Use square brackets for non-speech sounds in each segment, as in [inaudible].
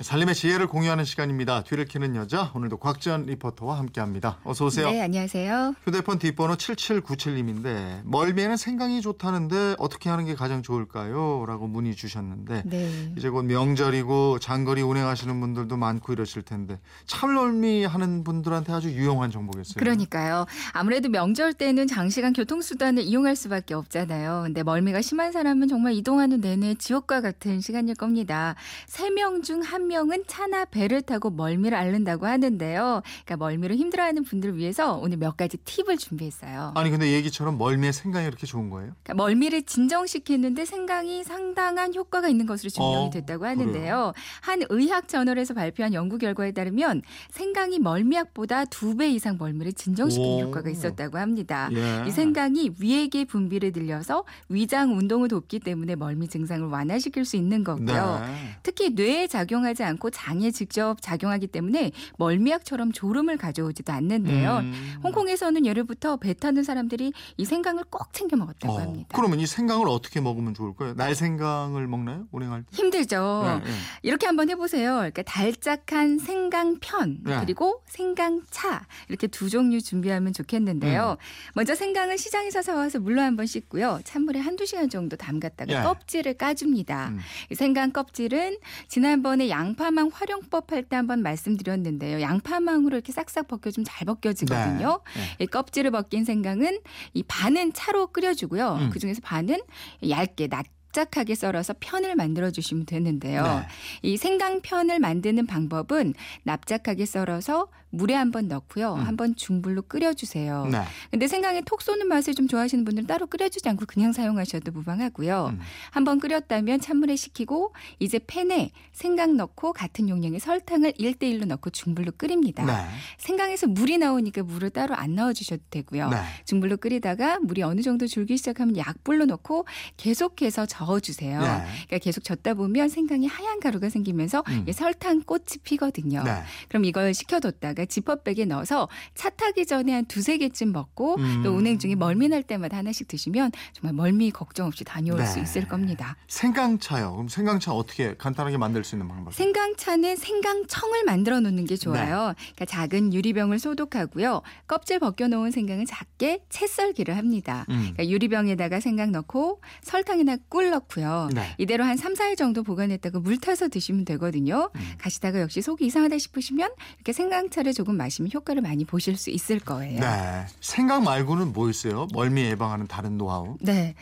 살림의 지혜를 공유하는 시간입니다. 뒤를 캐는 여자 오늘도 곽지연 리포터와 함께합니다. 어서 오세요. 네, 안녕하세요. 휴대폰 뒷번호 7797님인데 멀미에는 생강이 좋다는데 어떻게 하는 게 가장 좋을까요? 라고 문의 주셨는데 네. 이제 곧 명절이고 장거리 운행하시는 분들도 많고 이러실 텐데 참멀미 하는 분들한테 아주 유용한 정보겠어요. 그러니까요. 아무래도 명절 때는 장시간 교통수단을 이용할 수밖에 없잖아요. 근데 멀미가 심한 사람은 정말 이동하는 내내 지옥과 같은 시간일 겁니다. 세명중한 명은 차나 배를 타고 멀미를 앓는다고 하는데요. 그러니까 멀미로 힘들어하는 분들을 위해서 오늘 몇 가지 팁을 준비했어요. 아니 근데 얘기처럼 멀미에 생강이 이렇게 좋은 거예요? 그러니까 멀미를 진정시키는데 생강이 상당한 효과가 있는 것으로 증명이 어, 됐다고 하는데요. 한 의학 저널에서 발표한 연구 결과에 따르면 생강이 멀미약보다 두 배 이상 멀미를 진정시키는 오. 효과가 있었다고 합니다. 예. 이 생강이 위액의 분비를 늘려서 위장 운동을 돕기 때문에 멀미 증상을 완화시킬 수 있는 거고요. 네. 특히 뇌에 작용하지 않고 장에 직접 작용하기 때문에 멀미약처럼 졸음을 가져오지도 않는데요. 음. 홍콩에서는 예로부터 배 타는 사람들이 이 생강을 꼭 챙겨 먹었다고 어, 합니다. 그러면 이 생강을 어떻게 먹으면 좋을까요? 날 생강을 먹나요? 운행할 때? 힘들죠. 예, 예. 이렇게 한번 해보세요. 그러니까 달짝한 생강편 네. 그리고 생강차 이렇게 두 종류 준비하면 좋겠는데요. 음. 먼저 생강은 시장에서 사와서 물로 한번 씻고요. 찬물에 한두 시간 정도 담갔다가 예. 껍질을 까줍니다. 음. 이 생강 껍질은 지난번에 양 파망 활용법 할 때 한번 말씀드렸는데요. 양파망으로 이렇게 싹싹 벗겨주면 잘 벗겨지거든요. 네. 네. 이 껍질을 벗긴 생강은 이 반은 차로 끓여주고요. 음. 그 중에서 반은 얇게 납작하게 썰어서 편을 만들어 주시면 되는데요. 네. 이 생강편을 만드는 방법은 납작하게 썰어서 물에 한번 넣고요. 음. 한번 중불로 끓여주세요. 네. 근데 생강에 톡 쏘는 맛을 좀 좋아하시는 분들은 따로 끓여주지 않고 그냥 사용하셔도 무방하고요. 음. 한번 끓였다면 찬물에 식히고 이제 팬에 생강 넣고 같은 용량의 설탕을 1대1로 넣고 중불로 끓입니다. 네. 생강에서 물이 나오니까 물을 따로 안 넣어주셔도 되고요. 네. 중불로 끓이다가 물이 어느 정도 줄기 시작하면 약불로 넣고 계속해서 저 어주세요. 네. 그러니까 계속 젓다 보면 생강이 하얀 가루가 생기면서 음. 이 설탕 꽃이 피거든요. 네. 그럼 이걸 식혀뒀다가 지퍼백에 넣어서 차 타기 전에 한 두세 개쯤 먹고 음. 또 운행 중에 멀미 날 때마다 하나씩 드시면 정말 멀미 걱정 없이 다녀올 네. 수 있을 겁니다. 생강차요. 그럼 생강차 어떻게 간단하게 만들 수 있는 방법? 생강차는 생강청을 만들어 놓는 게 좋아요. 네. 그러니까 작은 유리병을 소독하고요. 껍질 벗겨놓은 생강은 작게 채 썰기를 합니다. 음. 그러니까 유리병에다가 생강 넣고 설탕이나 꿀 넣고요. 네. 이대로 한 3, 4일 정도 보관했다가 물 타서 드시면 되거든요. 음. 가시다가 역시 속이 이상하다 싶으시면 이렇게 생강차를 조금 마시면 효과를 많이 보실 수 있을 거예요. 네. 생강 말고는 뭐 있어요? 멀미 예방하는 다른 노하우? 네.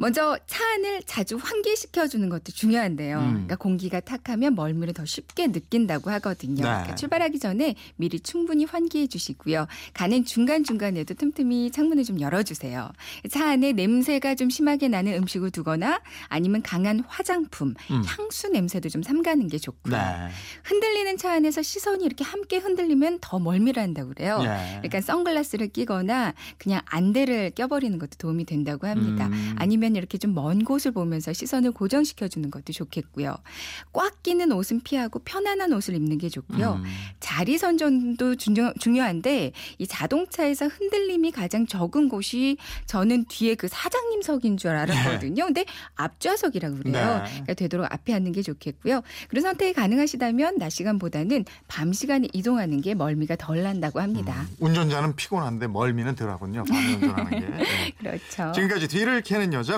먼저 차 안을 자주 환기시켜 주는 것도 중요한데요. 음. 그러니까 공기가 탁하면 멀미를 더 쉽게 느낀다고 하거든요. 네. 그러니까 출발하기 전에 미리 충분히 환기해 주시고요. 가는 중간 중간에도 틈틈이 창문을 좀 열어주세요. 차 안에 냄새가 좀 심하게 나는 음식을 두거나 아니면 강한 화장품, 음. 향수 냄새도 좀 삼가는 게 좋고요. 네. 흔들리는 차 안에서 시선이 이렇게 함께 흔들리면 더 멀미를 한다고 그래요. 예. 그러니까 선글라스를 끼거나 그냥 안대를 껴버리는 것도 도움이 된다고 합니다. 음. 아니면 이렇게 좀 먼 곳을 보면서 시선을 고정시켜 주는 것도 좋겠고요. 꽉 끼는 옷은 피하고 편안한 옷을 입는 게 좋고요. 음. 자리 선전도 중요, 중요한데 이 자동차에서 흔들림이 가장 적은 곳이 저는 뒤에 그 사장님석인 줄 알았거든요. 근데 앞좌석이라고 그래요. 네. 그러니까 되도록 앞에 앉는 게 좋겠고요. 그런 선택이 가능하시다면 낮 시간보다는 밤 시간에 이동하는 게 멀미가 덜 난다고 합니다. 음. 운전자는 피곤한데 멀미는 덜하군요. 밤에 운전하는 게. [laughs] 네. 그렇죠. 지금까지 뒤를 캐는 여자